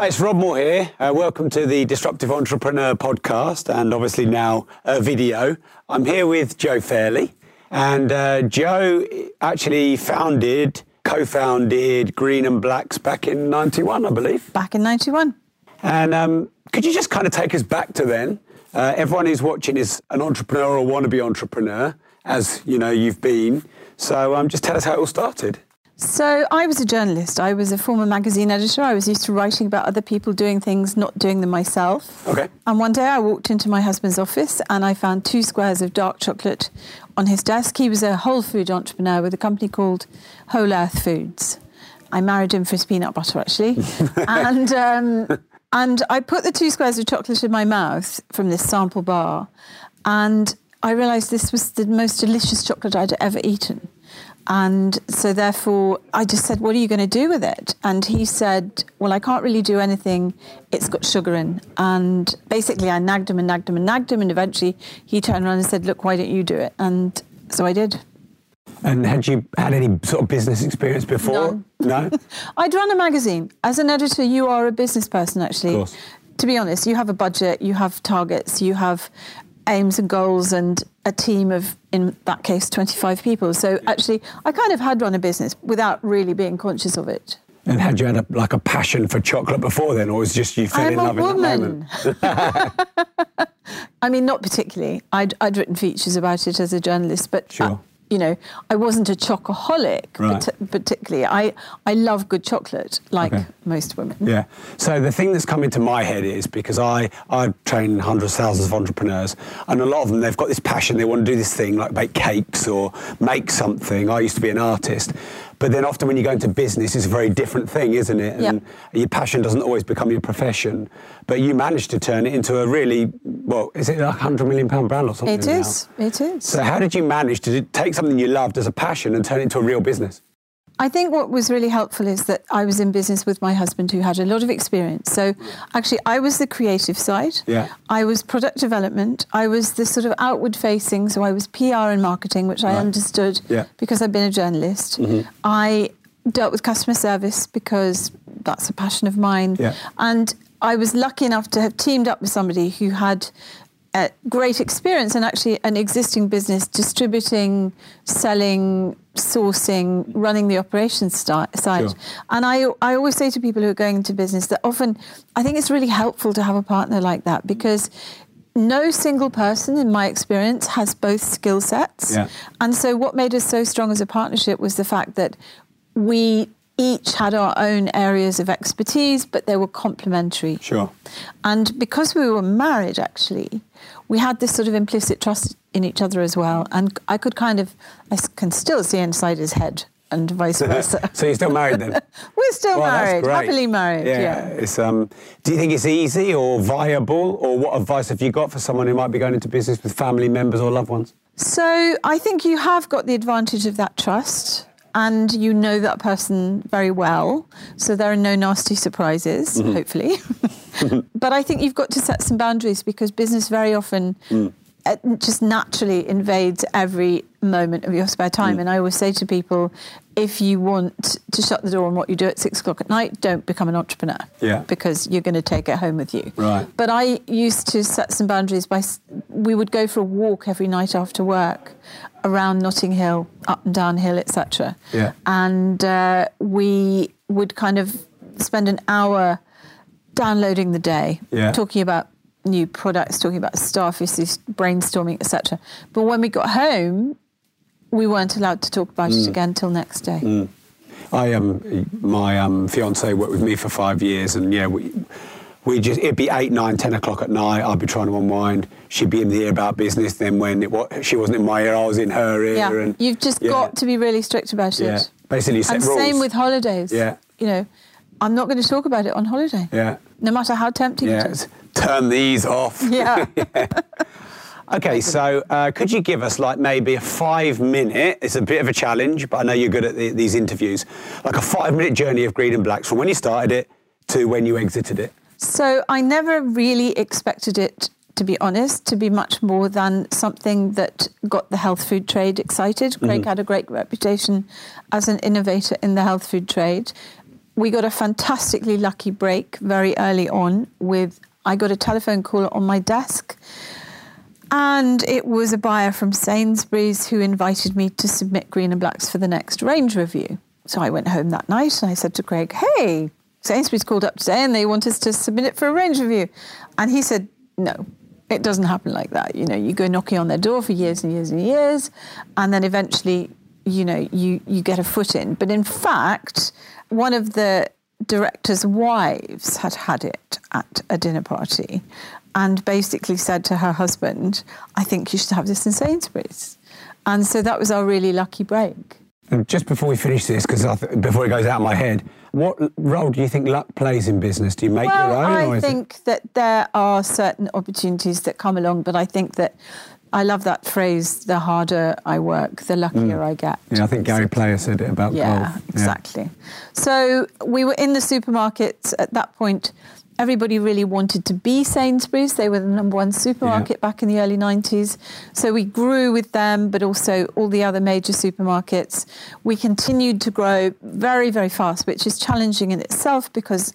Hi, it's Rob Moore here. Uh, welcome to the Disruptive Entrepreneur podcast and obviously now a video. I'm here with Jo Fairley. And uh, Jo actually founded, co founded Green and Blacks back in 91, I believe. Back in 91. And um, could you just kind of take us back to then? Uh, everyone who's watching is an entrepreneur or wannabe entrepreneur, as you know you've been. So um, just tell us how it all started. So I was a journalist. I was a former magazine editor. I was used to writing about other people doing things, not doing them myself. Okay. And one day I walked into my husband's office and I found two squares of dark chocolate on his desk. He was a whole food entrepreneur with a company called Whole Earth Foods. I married him for his peanut butter, actually. and um, and I put the two squares of chocolate in my mouth from this sample bar, and I realised this was the most delicious chocolate I'd ever eaten. And so, therefore, I just said, What are you going to do with it? And he said, Well, I can't really do anything. It's got sugar in. And basically, I nagged him and nagged him and nagged him. And eventually, he turned around and said, Look, why don't you do it? And so I did. And had you had any sort of business experience before? None. No? I'd run a magazine. As an editor, you are a business person, actually. course. To be honest, you have a budget, you have targets, you have aims and goals, and a team of, in that case, 25 people. So actually, I kind of had run a business without really being conscious of it. And had you had a, like a passion for chocolate before then, or was it just you fell I'm in love in that moment? woman. I mean, not particularly. I'd, I'd written features about it as a journalist, but uh, Sure. You know, I wasn't a chocoholic Right. parti- particularly. I, I love good chocolate, like Okay. most women. Yeah. So the thing that's come into my head is because I I train hundreds, of thousands of entrepreneurs, and a lot of them they've got this passion. They want to do this thing like bake cakes or make something. I used to be an artist, but then often when you go into business, it's a very different thing, isn't it? And your passion doesn't always become your profession. But you managed to turn it into a really well. Is it a hundred million pound brand or something? It now? is. It is. So how did you manage to take something you loved as a passion and turn it into a real business? I think what was really helpful is that I was in business with my husband who had a lot of experience. So actually, I was the creative side. Yeah. I was product development. I was the sort of outward facing. So I was PR and marketing, which I understood Yeah. because I'd been a journalist. I dealt with customer service because that's a passion of mine. Yeah. And I was lucky enough to have teamed up with somebody who had uh, great experience and actually an existing business distributing, selling, sourcing, running the operations sti- side. Sure. And I, I always say to people who are going into business that often I think it's really helpful to have a partner like that because no single person, in my experience, has both skill sets. Yeah. And so, what made us so strong as a partnership was the fact that we each had our own areas of expertise, but they were complementary. Sure. And because we were married, actually, we had this sort of implicit trust in each other as well. And I could kind of, I can still see inside his head and vice versa. so you're still married then? We're still Well, that's married, great. happily married. Yeah. Yeah. It's, um, do you think it's easy or viable, or what advice have you got for someone who might be going into business with family members or loved ones? So I think you have got the advantage of that trust. And you know that person very well, so there are no nasty surprises, Mm-hmm. hopefully. but I think you've got to set some boundaries because business very often Mm. uh, just naturally invades every moment of your spare time. Mm. And I always say to people, if you want to shut the door on what you do at six o'clock at night, don't become an entrepreneur. Yeah. Because you're going to take it home with you. Right. But I used to set some boundaries by, we would go for a walk every night after work around Notting Hill, up and down hill, etc. Yeah. And uh, we would kind of spend an hour downloading the day, Yeah. talking about new products, talking about staff issues, brainstorming, etc. But when we got home, we weren't allowed to talk about Mm. it again till next day. I um, my um, fiance worked with me for five years, and yeah, we we just it'd be eight, nine, ten o'clock at night. I'd be trying to unwind. She'd be in the ear about business. Then when it wa she wasn't in my ear, I was in her ear. Yeah, and you've just yeah. got to be really strict about it. Yeah. Basically, set and rules. same with holidays. Yeah. You know, I'm not going to talk about it on holiday. Yeah. No matter how tempting Yeah. it is. Turn these off. Yeah. Okay, so uh, could you give us like maybe a five minute? It's a bit of a challenge, but I know you're good at the, these interviews. Like a five minute journey of Green and Blacks from when you started it to when you exited it. So I never really expected it, to be honest, to be much more than something that got the health food trade excited. Craig had a great reputation as an innovator in the health food trade. We got a fantastically lucky break very early on with I got a telephone call on my desk and it was a buyer from Sainsbury's who invited me to submit Green and Blacks for the next range review. So I went home that night and I said to Craig, Hey, Sainsbury's called up today and they want us to submit it for a range review. And he said, No, it doesn't happen like that. You know, you go knocking on their door for years and years and years, and then eventually, you know, you, you get a foot in. But in fact, one of the directors' wives had had it at a dinner party and basically said to her husband, I think you should have this in Sainsbury's. And so that was our really lucky break. Just before we finish this, because th- before it goes out of my head, what role do you think luck plays in business? Do you make well, your own? I or is it- think that there are certain opportunities that come along, but I think that I love that phrase the harder I work, the luckier I get. Mm. Yeah, I think Gary Player said it about Yeah, golf. exactly. So we were in the supermarkets at that point. Everybody really wanted to be Sainsbury's. They were the number one supermarket back in the early 90s. So we grew with them, but also all the other major supermarkets. We continued to grow very, very fast, which is challenging in itself because,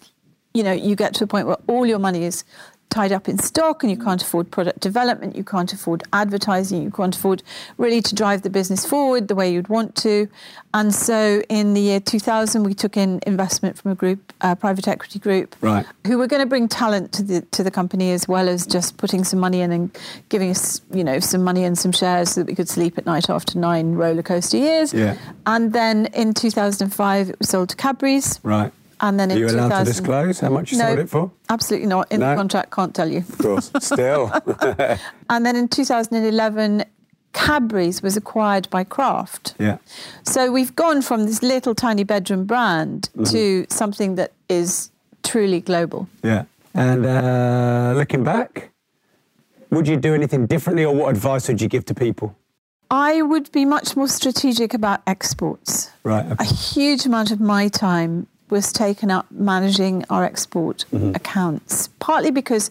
you know, you get to a point where all your money is tied up in stock and you can't afford product development, you can't afford advertising, you can't afford really to drive the business forward the way you'd want to. And so in the year 2000, we took in investment from a group, a private equity group, Right. who were going to bring talent to the to the company as well as just putting some money in and giving us, you know, some money and some shares so that we could sleep at night after nine roller coaster years. Yeah. And then in 2005, it was sold to Cadbury's. Right. And then Are in you allowed to disclose how much you no, sold it for? Absolutely not. In No? the contract, can't tell you. Of course. Still. And then in 2011, Cadbury's was acquired by Kraft. yeah. So we've gone from this little tiny bedroom brand Mm-hmm. to something that is truly global. Yeah. And uh, looking back, would you do anything differently or what advice would you give to people? I would be much more strategic about exports. Right. A huge amount of my time was taken up managing our export mm-hmm. accounts, partly because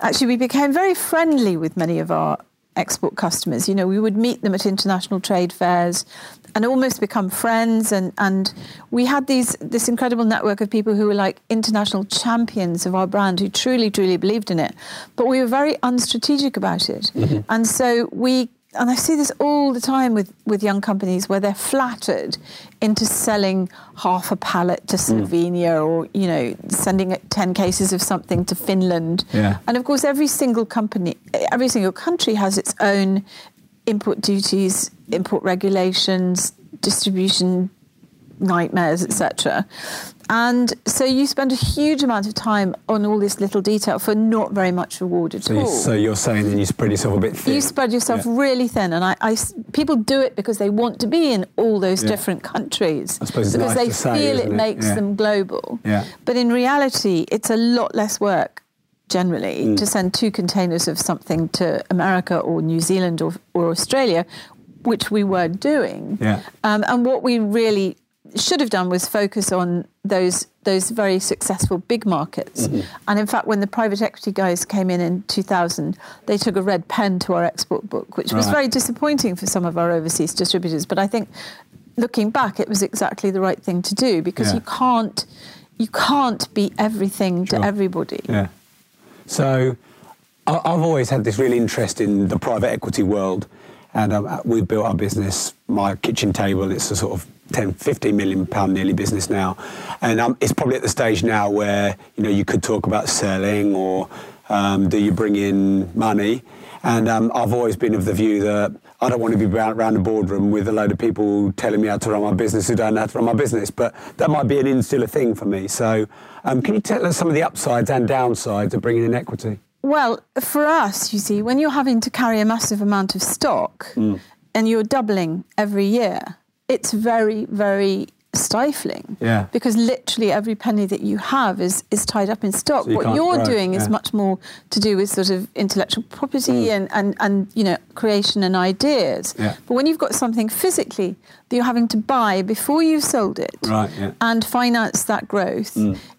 actually we became very friendly with many of our export customers. You know, we would meet them at international trade fairs and almost become friends and, and we had these this incredible network of people who were like international champions of our brand who truly, truly believed in it. But we were very unstrategic about it. Mm-hmm. And so we and I see this all the time with, with young companies where they're flattered into selling half a pallet to hmm. Slovenia or, you know, sending 10 cases of something to Finland. Yeah. And of course, every single company, every single country has its own import duties, import regulations, distribution nightmares, etc. And so you spend a huge amount of time on all this little detail for not very much reward at So, you, all so you're saying then you spread yourself a bit thin. you spread yourself Yeah. really thin, and I, I people do it because they want to be in all those Yeah. different countries I suppose it's because nice they say, feel isn't it it? makes Yeah. them global. Yeah. But in reality, it's a lot less work generally Mm. to send two containers of something to America or New Zealand or, or Australia, which we were doing. Yeah. Um, and what we really should have done was focus on those those very successful big markets. Mm-hmm. And in fact, when the private equity guys came in in 2000, they took a red pen to our export book, which was very disappointing for some of our overseas distributors. But I think, looking back, it was exactly the right thing to do because Yeah. you can't you can't be everything Sure. to everybody. Yeah. So I- I've always had this real interest in the private equity world. And um, we've built our business, my kitchen table, it's a sort of 10, 15 million pound nearly business now. And um, it's probably at the stage now where, you know, you could talk about selling or um, do you bring in money? And um, I've always been of the view that I don't want to be around, the boardroom with a load of people telling me how to run my business who don't know how to run my business. But that might be an insular thing for me. So um, can you tell us some of the upsides and downsides of bringing in equity? Well, for us, you see, when you're having to carry a massive amount of stock Mm. and you're doubling every year, it's very, very stifling. Yeah. Because literally every penny that you have is, is tied up in stock. So you what you're grow, doing is much more to do with sort of intellectual property Mm. and, and, and you know creation and ideas. Yeah. But when you've got something physically that you're having to buy before you've sold it Right, yeah. Mm. and finance that growth,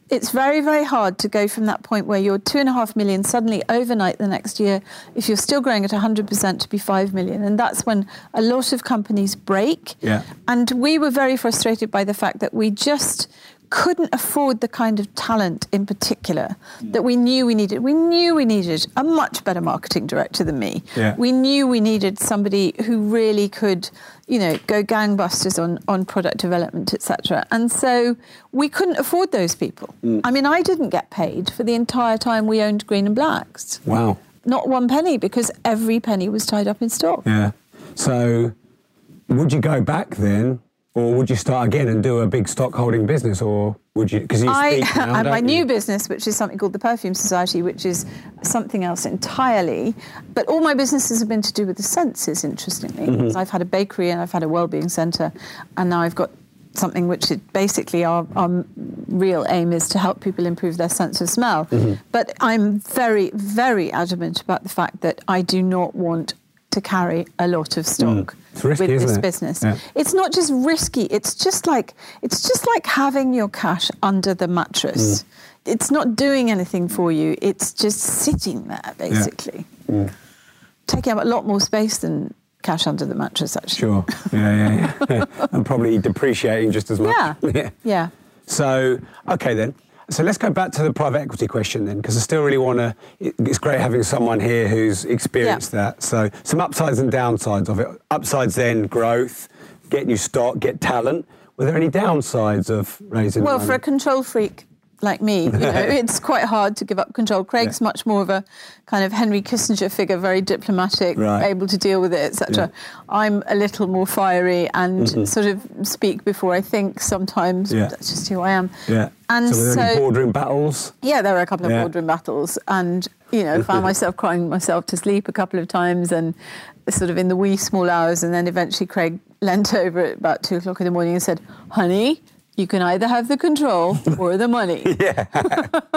it's very, very hard to go from that point where you're two and a half million suddenly overnight the next year, if you're still growing at 100% to be five million. And that's when a lot of companies break. Yeah. And we were very frustrated by the fact that we just couldn't afford the kind of talent in particular that we knew we needed. We knew we needed a much better marketing director than me. Yeah. We knew we needed somebody who really could, you know, go gangbusters on, on product development, etc. And so we couldn't afford those people. Mm. I mean, I didn't get paid for the entire time we owned Green and Blacks. Wow. Not one penny because every penny was tied up in stock. Yeah. So, would you go back then, or would you start again and do a big stock holding business, or would you? Because you I now, have don't my you? new business, which is something called the Perfume Society, which is something else entirely. But all my businesses have been to do with the senses, interestingly. Mm-hmm. Because I've had a bakery and I've had a well-being centre, and now I've got something which is basically our, our real aim is to help people improve their sense of smell. Mm-hmm. But I'm very, very adamant about the fact that I do not want to carry a lot of stock Mm. Risky, with this it? business. Yeah. It's not just risky. It's just like it's just like having your cash under the mattress. Mm. It's not doing anything for you. It's just sitting there, basically, Mm. taking up a lot more space than cash under the mattress. Actually, Sure. Yeah, yeah, yeah. and probably depreciating just as much. Yeah, yeah. yeah. So, okay then. So let's go back to the private equity question then, because I still really want to. It's great having someone here who's experienced Yeah. that. So, some upsides and downsides of it. Upsides then growth, get new stock, get talent. Were there any downsides of raising? Well, money? for a control freak like me, you know, it's quite hard to give up control. Craig's Yeah. much more of a kind of Henry Kissinger figure, very diplomatic, Right. able to deal with it, etc. I'm a little more fiery and sort of speak before I think sometimes. Mm-hmm. Yeah. That's just who I am. yeah. And so, were there any so- boardroom battles? Yeah, there were a couple of Yeah. boardroom battles, and you know, found myself crying myself to sleep a couple of times, and sort of in the wee small hours, and then eventually Craig leant over at about two o'clock in the morning and said, "Honey." You can either have the control or the money. Yeah.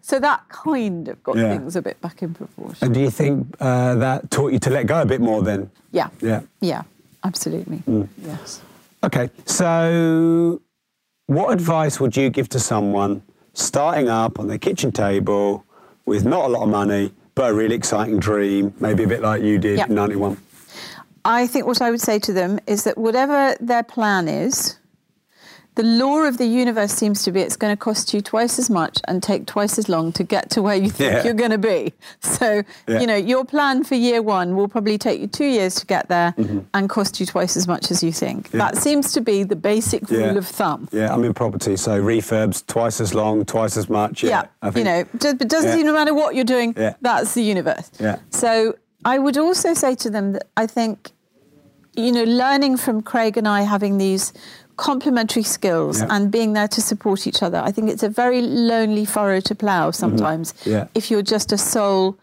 So that kind of got Yeah. things a bit back in proportion. and do you think uh, that taught you to let go a bit more then? Yeah. Yeah. Yeah, absolutely. Mm. Yes. Okay, so what advice would you give to someone starting up on their kitchen table with not a lot of money, but a really exciting dream, maybe a bit like you did in 91? I think what I would say to them is that whatever their plan is, the law of the universe seems to be it's going to cost you twice as much and take twice as long to get to where you think Yeah. you're going to be. So, Yeah. you know, your plan for year one will probably take you two years to get there Mm-hmm. and cost you twice as much as you think. That seems to be the basic rule of thumb. Yeah, I'm in property, so refurbs twice as long, twice as much. Yeah, I you know, just, it doesn't Yeah. seem no matter what you're doing, Yeah. that's the universe. Yeah. So I would also say to them that I think, you know, learning from Craig and I having these complementary skills Yeah. and being there to support each other, I think it's a very lonely furrow to plough sometimes Mm-hmm. Yeah. if you're just a sole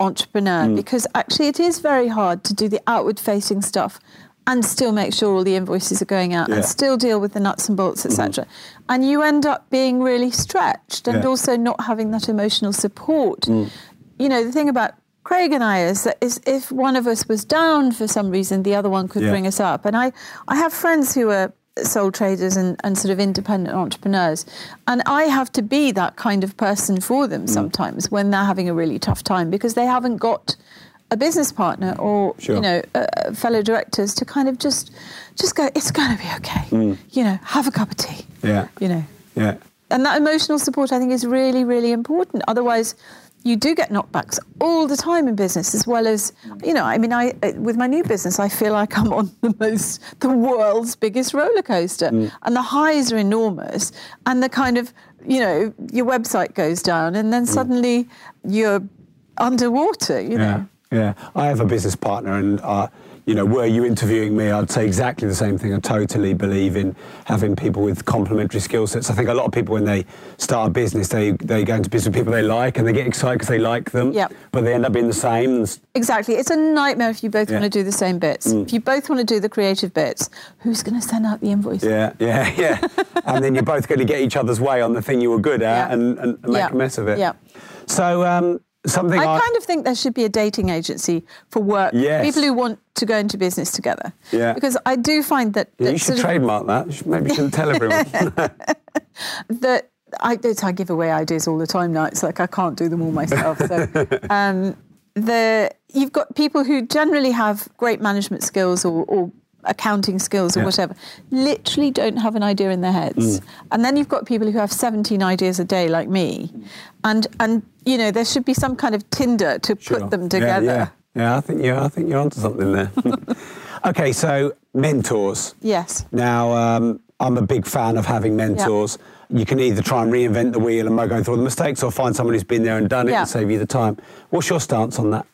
entrepreneur, Mm. because actually it is very hard to do the outward facing stuff. And still make sure all the invoices are going out, Yeah. and still deal with the nuts and bolts, etc. And you end up being really stretched, and also not having that emotional support. You know, the thing about Craig and I is that is if one of us was down for some reason, the other one could Yeah. bring us up. And I, I have friends who are sole traders and, and sort of independent entrepreneurs. And I have to be that kind of person for them Mm. sometimes when they're having a really tough time because they haven't got a business partner or Sure. you know uh, fellow directors to kind of just just go it's going to be okay you know have a cup of tea Mm. Yeah. you know Yeah. and that emotional support, I think, is really, really important. Otherwise, you do get knockbacks all the time in business, as well as, you know, I mean, I uh, with my new business, I feel like I'm on the most, the world's biggest roller coaster, and the highs are enormous, and the kind of, you know, your website goes down, and then suddenly you're underwater, you know. Yeah. Yeah, I have a business partner, and uh, you know, were you interviewing me, I'd say exactly the same thing. I totally believe in having people with complementary skill sets. I think a lot of people, when they start a business, they they go into business with people they like, and they get excited because they like them. Yep. But they end up being the same. Exactly. It's a nightmare if you both Yeah. Mm. want to do the same bits. If you both want to do the creative bits, who's going to send out the invoice? Yeah, yeah, yeah. and then you're both going to get each other's way on the thing you were good at Yeah. and, and make Yeah. a mess of it. Yeah. So um, something I kind of think there should be a dating agency for work. Yes. People who want to go into business together. Yeah. Because I do find that, Yeah, that you should sort of- trademark that. Maybe you shouldn't tell everyone. that I, it's, I give away ideas all the time now. It's like I can't do them all myself. So, um, the you've got people who generally have great management skills or, or accounting skills or Yeah. whatever, literally don't have an idea in their heads. And then you've got people who have 17 ideas a day, like me, and and you know there should be some kind of Tinder to Sure. put them together. Yeah, yeah. Yeah, I think you're, I think you're onto something there. okay, so mentors. Yes. Now, um, I'm a big fan of having mentors. Yeah. You can either try and reinvent the wheel and go through all the mistakes, or find someone who's been there and done it Yeah. and save you the time. What's your stance on that?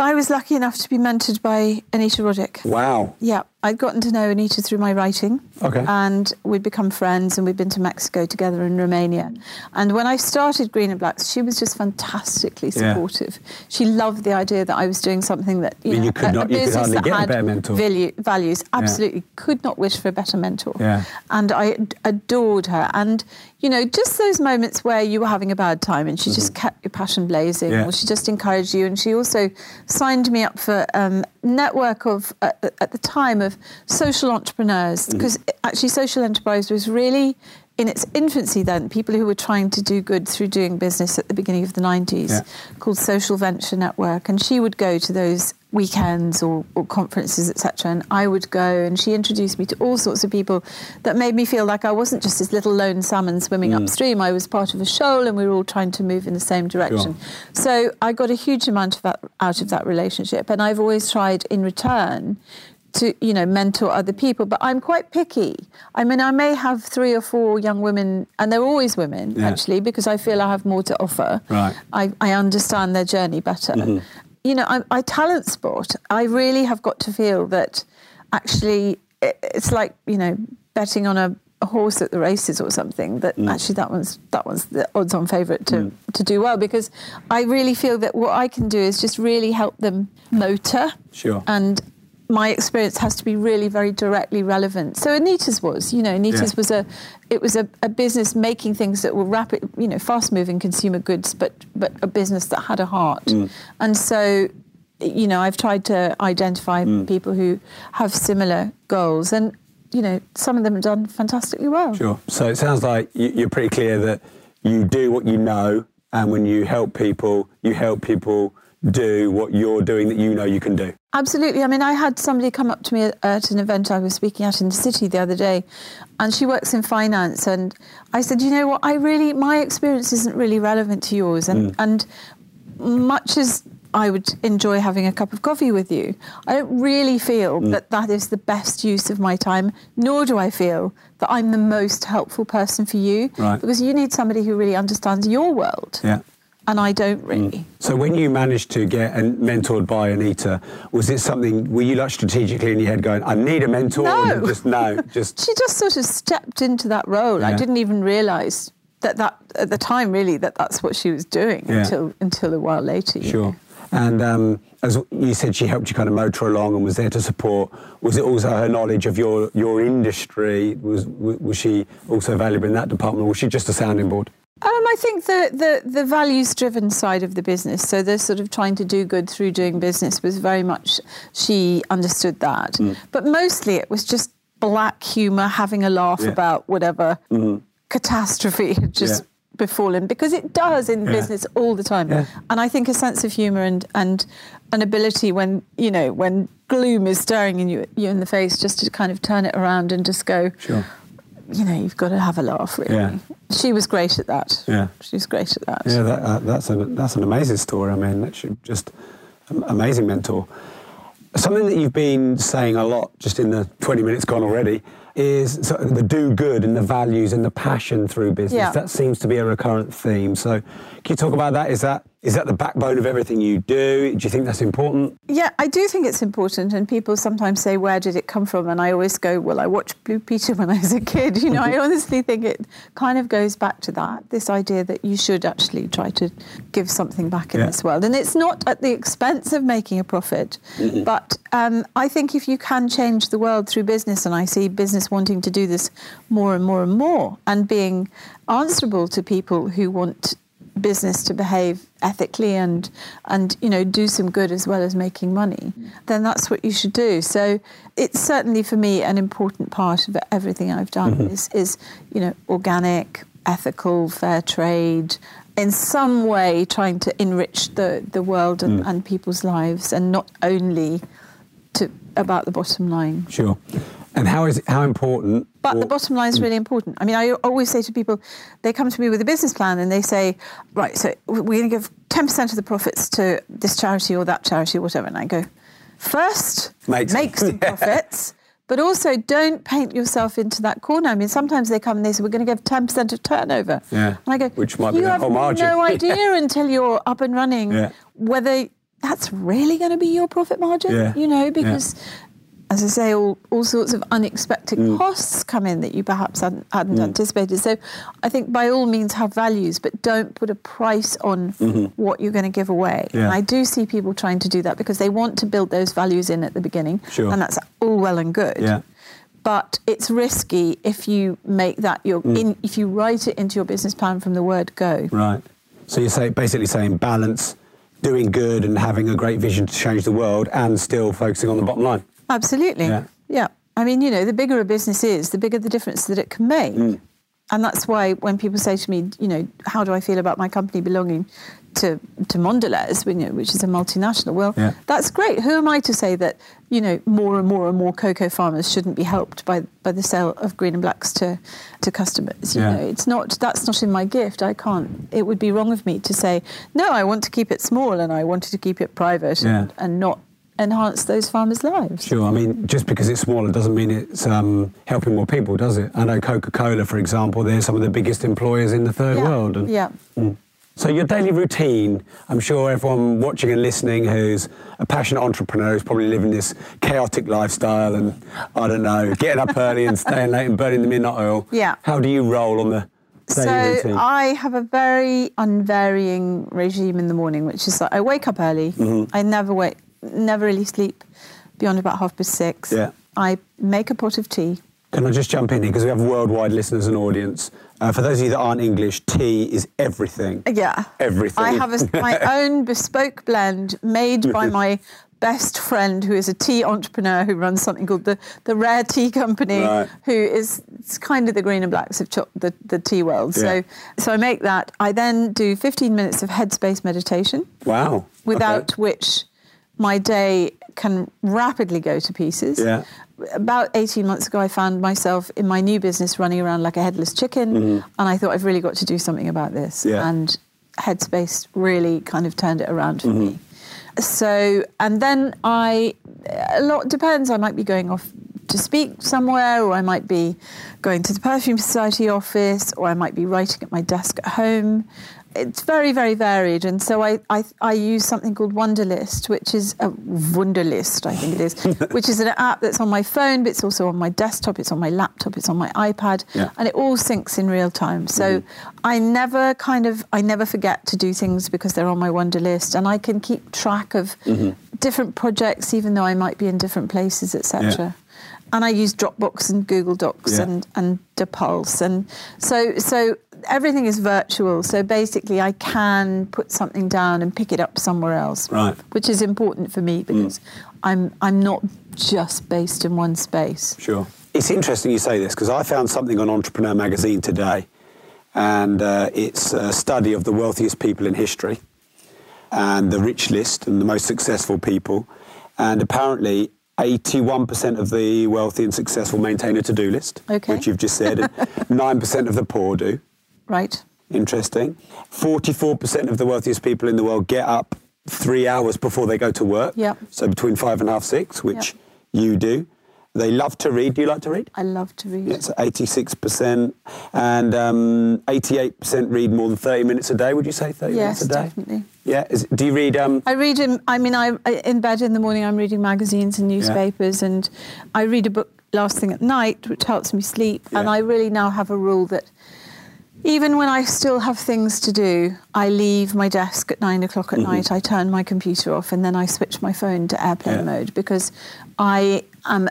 I was lucky enough to be mentored by Anita Roddick. Wow. Yeah, I'd gotten to know Anita through my writing. Okay. And we'd become friends and we'd been to Mexico together and Romania. And when I started Green and Blacks, she was just fantastically supportive. Yeah. She loved the idea that I was doing something that, you I mean, know, you could a- a not- you could business that a had mentor. value- values. Absolutely could not wish for a better mentor. Yeah. And I adored her. And, you know, just those moments where you were having a bad time and she just kept your passion blazing Mm-hmm. Yeah. or she just encouraged you. And she also signed me up for um, network of, uh, at the time, of social entrepreneurs. Mm-hmm. Because actually social enterprise was really in its infancy then, people who were trying to do good through doing business at the beginning of the 90s, Yeah. called Social Venture Network. And she would go to those weekends or, or conferences, etc. And I would go, and she introduced me to all sorts of people that made me feel like I wasn't just this little lone salmon swimming Mm. upstream. I was part of a shoal, and we were all trying to move in the same direction. So I got a huge amount of that out of that relationship, and I've always tried in return to you know mentor other people but i'm quite picky i mean i may have three or four young women and they're always women Yeah. actually because i feel i have more to offer Right. I, I understand their journey better. Mm-hmm. You know, I, I talent sport. I really have got to feel that actually it, it's like you know betting on a, a horse at the races or something. That mm. actually that one's that one's the odds-on favourite to mm. to do well because I really feel that what I can do is just really help them motor. Sure. And my experience has to be really very directly relevant. So Anita's was, you know, Anita's Yeah. was a, it was a, a business making things that were rapid, you know, fast-moving consumer goods, but but a business that had a heart. Mm. And so, you know, I've tried to identify Mm. people who have similar goals, and you know, some of them have done fantastically well. Sure. So it sounds like you- you're pretty clear that you do what you know, and when you help people, you help people do what you're doing that you know you can do. Absolutely. I mean, I had somebody come up to me at, an event I was speaking at in the city the other day, and she works in finance. And I said, you know what? I really, my experience isn't really relevant to yours. And, mm. and much as I would enjoy having a cup of coffee with you, I don't really feel mm. that that is the best use of my time, nor do I feel that I'm the most helpful person for you. Right. Because you need somebody who really understands your world. Yeah. And I don't really. So when you managed to get and mentored by Anita, was it something? Were you like strategically in your head going, "I need a mentor"? or No. Just no. Just she just sort of stepped into that role. I didn't even realise that that at the time really that that's what she was doing Yeah. until until a while later. Sure. know. And um, as you said, she helped you kind of motor along and was there to support. Was it also her knowledge of your, your industry? Was was she also valuable in that department, or was she just a sounding board? Um, I think the, the, the values driven side of the business, so the sort of trying to do good through doing business, was very much she understood that. Mm. But mostly it was just black humour, having a laugh Yeah. Mm-hmm. about whatever catastrophe had just Yeah. befallen, because it does in Yeah. business all the time. And I think a sense of humour and, and an ability when, you know, when gloom is staring in you, you in the face, just to kind of turn it around and just go, Sure. You know, you've got to have a laugh, really. Yeah. She was great at that. Yeah. She was great at that. Yeah, that, uh, that's an that's an amazing story. I mean, that's just an amazing mentor. Something that you've been saying a lot, just in the twenty minutes gone already, is sort of the do good and the values and the passion through business. Yeah. That seems to be a recurrent theme. So, can you talk about that? Is that is that the backbone of everything you do? Do you think that's important? Yeah, I do think it's important. And people sometimes say, Where did it come from? And I always go, Well, I watched Blue Peter when I was a kid. You know, I honestly think it kind of goes back to that this idea that you should actually try to give something back in Yeah. this world. And it's not at the expense of making a profit. But um, I think if you can change the world through business, and I see business wanting to do this more and more and more, and being answerable to people who want business to behave ethically and and you know do some good as well as making money then that's what you should do. So it's certainly for me an important part of everything I've done mm-hmm. is is you know organic ethical fair trade in some way trying to enrich the the world and, mm. and people's lives and not only to about the bottom line. Sure. And how is how important? but or- the bottom line is really mm. important. I mean, I always say to people, they come to me with a business plan and they say, right, so we're going to give 10% of the profits to this charity or that charity or whatever. And I go, first, Make make, some." some profits. But also, don't paint yourself into that corner. I mean, sometimes they come and they say, "We're going to give ten percent of turnover," Yeah. and I go, Which might be "You the have whole margin." no idea until you're up and running Yeah. whether that's really going to be your profit margin." Yeah. You know, Yeah. because as I say, all, all sorts of unexpected Mm. costs come in that you perhaps hadn't, hadn't anticipated. So I think by all means have values, but don't put a price on what you're going to give away. Mm-hmm. Yeah. And I do see people trying to do that because they want to build those values in at the beginning. Sure. And that's all well and good. Yeah. But it's risky if you make that your Mm. in, if you write it into your business plan from the word go. Right. So you're say, basically saying balance, doing good and having a great vision to change the world and still focusing on the bottom line. Absolutely. Yeah. Yeah. I mean, you know, the bigger a business is, the bigger the difference that it can make. Mm. And that's why when people say to me, you know, how do I feel about my company belonging to to Mondelez, which is a multinational? Well, Yeah. that's great. Who am I to say that, you know, more and more and more cocoa farmers shouldn't be helped by by the sale of green and blacks to to customers? You Yeah. know, it's not that's not in my gift. I can't. It would be wrong of me to say no. I want to keep it small and I wanted to keep it private Yeah. and, and not enhance those farmers' lives. Sure. I mean, just because it's smaller doesn't mean it's um, helping more people, does it? I know Coca-Cola, for example, they're some of the biggest employers in the third Yeah. world. And Yeah. So your daily routine, I'm sure everyone watching and listening who's a passionate entrepreneur is probably living this chaotic lifestyle and, I don't know, getting up early and staying late and burning the midnight oil. Yeah. How do you roll on the daily So routine? I have a very unvarying regime in the morning, which is that I wake up early. Mm-hmm. I never wake, never really sleep beyond about half past six. Yeah. I make a pot of tea. Can I just jump in here because we have worldwide listeners and audience. Uh, for those of you that aren't English, tea is everything. Yeah. Everything. I have a, my own bespoke blend made by my best friend who is a tea entrepreneur who runs something called the, the Rare Tea Company, Right. who is it's kind of the green and blacks of cho- the, the tea world. Yeah. So, so I make that. I then do 15 minutes of headspace meditation. Wow. without Okay. which my day can rapidly go to pieces. Yeah. About 18 months ago, I found myself in my new business running around like a headless chicken, and I thought I've really got to do something about this. Mm-hmm. Yeah. And Headspace really kind of turned it around for Mm-hmm. me. So, and then I, a lot depends. I might be going off to speak somewhere, or I might be going to the Perfume Society office, or I might be writing at my desk at home. It's very, very varied. And so I, I, I use something called Wunderlist, which is a Wunderlist, I think it is, which is an app that's on my phone, but it's also on my desktop, it's on my laptop, it's on my iPad, Yeah. and it all syncs in real time. So mm-hmm. I never kind of, I never forget to do things because they're on my Wunderlist, and I can keep track of mm-hmm. different projects, even though I might be in different places, etc. And I use Dropbox and Google Docs Yeah. and and Depulse, and so so everything is virtual. So basically, I can put something down and pick it up somewhere else, Right. Which is important for me because I'm I'm not just based in one space. Sure. It's interesting you say this because I found something on Entrepreneur Magazine today, and uh, it's a study of the wealthiest people in history and the rich list and the most successful people. And apparently, 81% of the wealthy and successful maintain a to do list, Okay. which you've just said, and 9% of the poor do. Right. Interesting. 44% of the wealthiest people in the world get up three hours before they go to work. Yep. So between five and a half, six, which you do. They love to read. Do you like to read? I love to read. It's 86%. And um, 88% read more than 30 minutes a day, would you say? 30 Yes, minutes a day? definitely. Yeah. Is, do you read. Um, I read in, I mean, I in bed in the morning. I'm reading magazines and newspapers, and I read a book last thing at night, which helps me sleep. And I really now have a rule that even when I still have things to do, I leave my desk at nine o'clock Mm-hmm. at night. I turn my computer off, and then I switch my phone to airplane Yeah. mode because I am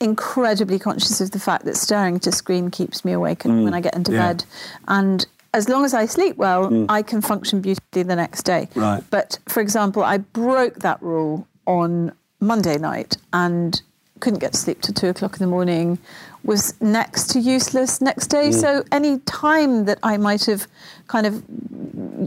incredibly conscious of the fact that staring at a screen keeps me awake when I get into Mm. Yeah. Mm. bed, and as long as I sleep well, I can function beautifully the next day. Right. But for example, I broke that rule on Monday night and couldn't get to sleep till two o'clock in the morning. Was next to useless next day. Mm. So any time that I might have kind of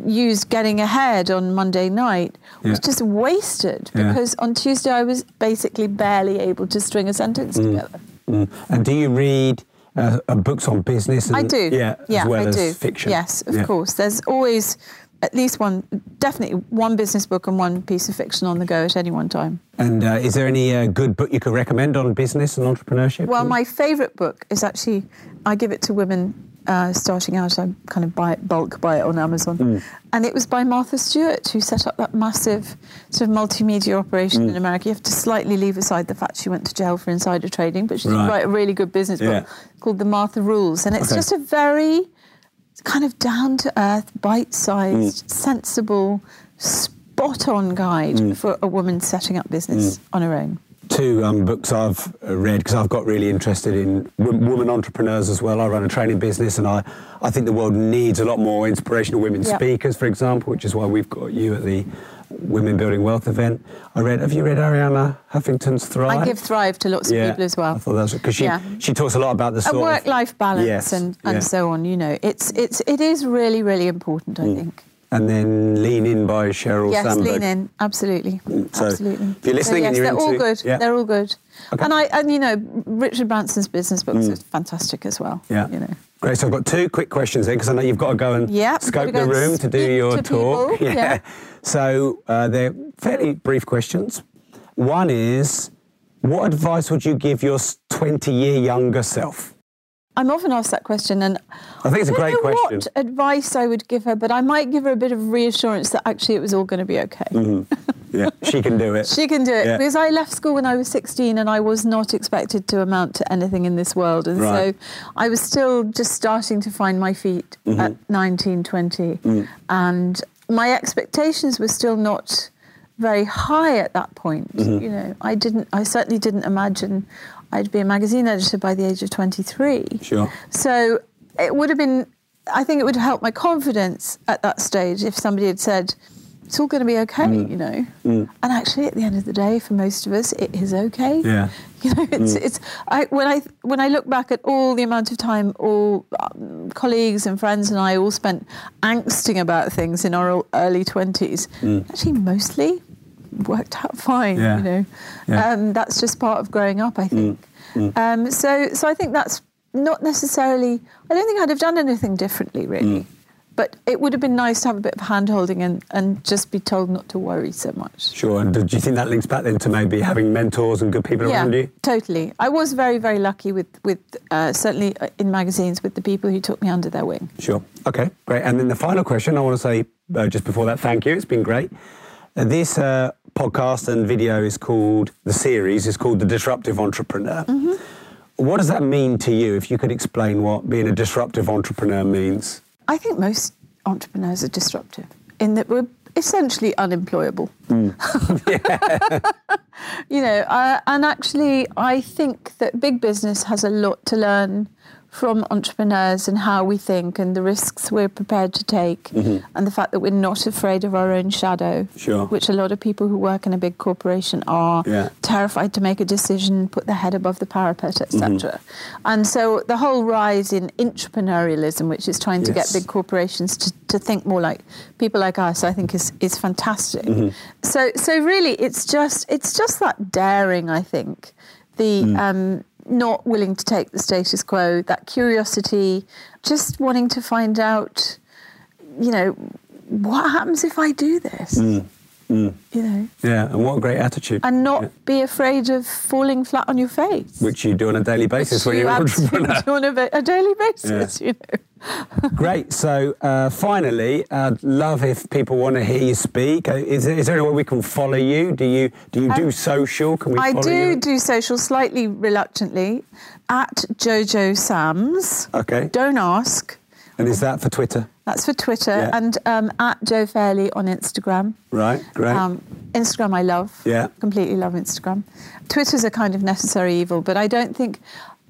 used getting ahead on Monday night was just wasted Yeah. because on Tuesday I was basically barely able to string a sentence together. mm. And do you read uh, uh, books on business? And, I do. Yeah, yeah well I as do. fiction. Yes, of Yeah. course. There's always at least one, definitely one business book and one piece of fiction on the go at any one time. And uh, is there any uh, good book you could recommend on business and entrepreneurship? Well, my favourite book is actually I give it to women uh, starting out. I kind of buy it bulk buy it on Amazon, Hmm. and it was by Martha Stewart who set up that massive sort of multimedia operation Hmm. in America. You have to slightly leave aside the fact she went to jail for insider trading, but she did Right. write a really good business Yeah. book called The Martha Rules, and it's Okay. just a very kind of down to earth, bite sized, sensible, spot on guide Hmm. for a woman setting up business on her own. two um, books I've uh, read because I've got really interested in w- women entrepreneurs as well. I run a training business, and I, I think the world needs a lot more inspirational women Yeah. speakers, for example, which is why we've got you at the Women Building Wealth event. I read. Have you read Arianna Huffington's Thrive? I give Thrive to lots of people as well. I thought that was because she Yeah. she talks a lot about the a sort of work-life balance Yes, and, and yeah. so on. You know, it's it's it is really really important. I mm. think. And then Lean In by Sheryl Yes, Sandberg. lean in. Absolutely, so absolutely. if you're listening so, and yes, you're they're all good. yeah. They're all good. Okay. And I and you know Richard Branson's business books are fantastic as well. Yeah. You know. Great. So I've got two quick questions then because I know you've got to go and Yeah, scope gotta the room to do your to talk. people, yeah. So uh, they're fairly brief questions. One is, what advice would you give your 20 year younger self? I'm often asked that question, and I think it's a don't great know question. What advice I would give her, but I might give her a bit of reassurance that actually it was all going to be okay. Yeah, she can do it. She can do it Yeah. because I left school when I was 16 and I was not expected to amount to anything in this world. And Right. so I was still just starting to find my feet Mm-hmm. at 19, 20. Mm. And my expectations were still not very high at that point. Mm-hmm. You know, I didn't, I certainly didn't imagine I'd be a magazine editor by the age of 23. Sure. So it would have been, I think it would have helped my confidence at that stage if somebody had said, it's all going to be okay, Mm. you know. And actually, at the end of the day, for most of us, it is okay. Yeah. You know, it's, it's I, when I when I look back at all the amount of time all um, colleagues and friends and I all spent angsting about things in our early twenties, actually mostly worked out fine. Yeah. You know, Yeah. um, that's just part of growing up, I think. Um, so so I think that's not necessarily. I don't think I'd have done anything differently, really. But it would have been nice to have a bit of hand holding and, and just be told not to worry so much. Sure. And do you think that links back then to maybe having mentors and good people around you? Totally. I was very, very lucky with, with uh, certainly uh, in magazines with the people who took me under their wing. Sure. Okay, great. And then the final question I want to say uh, just before that, thank you. It's been great. This uh, podcast and video is called, the series is called The Disruptive Entrepreneur. What does that mean to you if you could explain what being a disruptive entrepreneur means? I think most entrepreneurs are disruptive in that we're essentially unemployable. you know, uh, and actually, I think that big business has a lot to learn from entrepreneurs and how we think and the risks we're prepared to take mm-hmm. and the fact that we're not afraid of our own shadow, Sure. which a lot of people who work in a big corporation are Yeah. terrified to make a decision, put their head above the parapet, etc. Mm-hmm. And so the whole rise in entrepreneurialism, which is trying to get big corporations to, to think more like people like us, I think is is fantastic. Mm-hmm. So so really, it's just it's just that daring. I think the mm. um, not willing to take the status quo, that curiosity, just wanting to find out, you know, what happens if I do this. Mm, mm. You know, Yeah, and what a great attitude. and not Yeah. be afraid of falling flat on your face. Which you do on a daily basis when You you're an entrepreneur. do on a, a daily basis, you know. Great. So uh, finally, I'd love if people want to hear you speak. Uh, Is there any way we can follow you? Do you do you do Um, social? Can we I do you? do social slightly reluctantly at Jojo Sams. Okay. Don't ask. And is that for Twitter? That's for Twitter Yeah. and um, at Jo Fairley on Instagram. Right. Great. Um, Instagram, I love. Yeah. Completely love Instagram. Twitter's a kind of necessary evil, but I don't think,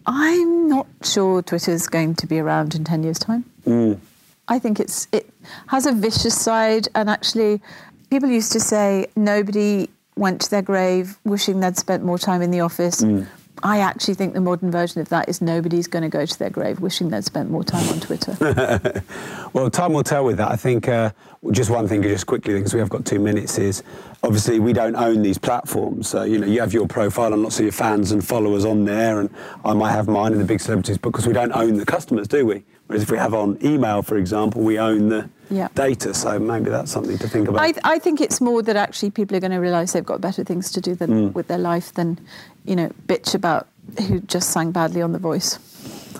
I'm not sure Twitter's going to be around in 10 years' time. Mm. I think it's it has a vicious side, and actually, people used to say nobody went to their grave wishing they'd spent more time in the office. Mm. I actually think the modern version of that is nobody's going to go to their grave wishing they'd spent more time on Twitter. Well, time will tell with that. I think uh, just one thing, just quickly, because we have got two minutes, is obviously we don't own these platforms. So, you know, you have your profile and lots of your fans and followers on there, and I might have mine and the big celebrities, because we don't own the customers, do we? Whereas if we have on email, for example, we own the Yeah. data. So maybe that's something to think about. I, I think it's more that actually people are going to realise they've got better things to do than, Mm. with their life than, you know, bitch about who just sang badly on The Voice.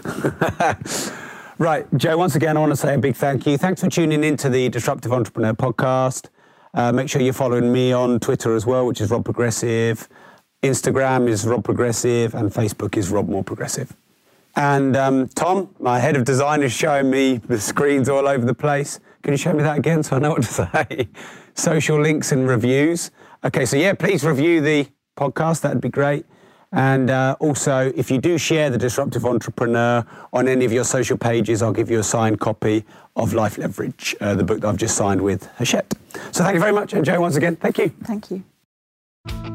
Right, Jo, once again, I want to say a big thank you. Thanks for tuning in to the Disruptive Entrepreneur podcast. Uh, make sure you're following me on Twitter as well, which is Rob Progressive. Instagram is Rob Progressive, and Facebook is Rob Moore Progressive. And um, Tom, my head of design, is showing me the screens all over the place. Can you show me that again so I know what to say? Social links and reviews. Okay, so yeah, please review the podcast. That'd be great. And uh, also, if you do share the Disruptive Entrepreneur on any of your social pages, I'll give you a signed copy of Life Leverage, uh, the book that I've just signed with Hachette. So thank you very much. And Jo, once again, thank you. Thank you.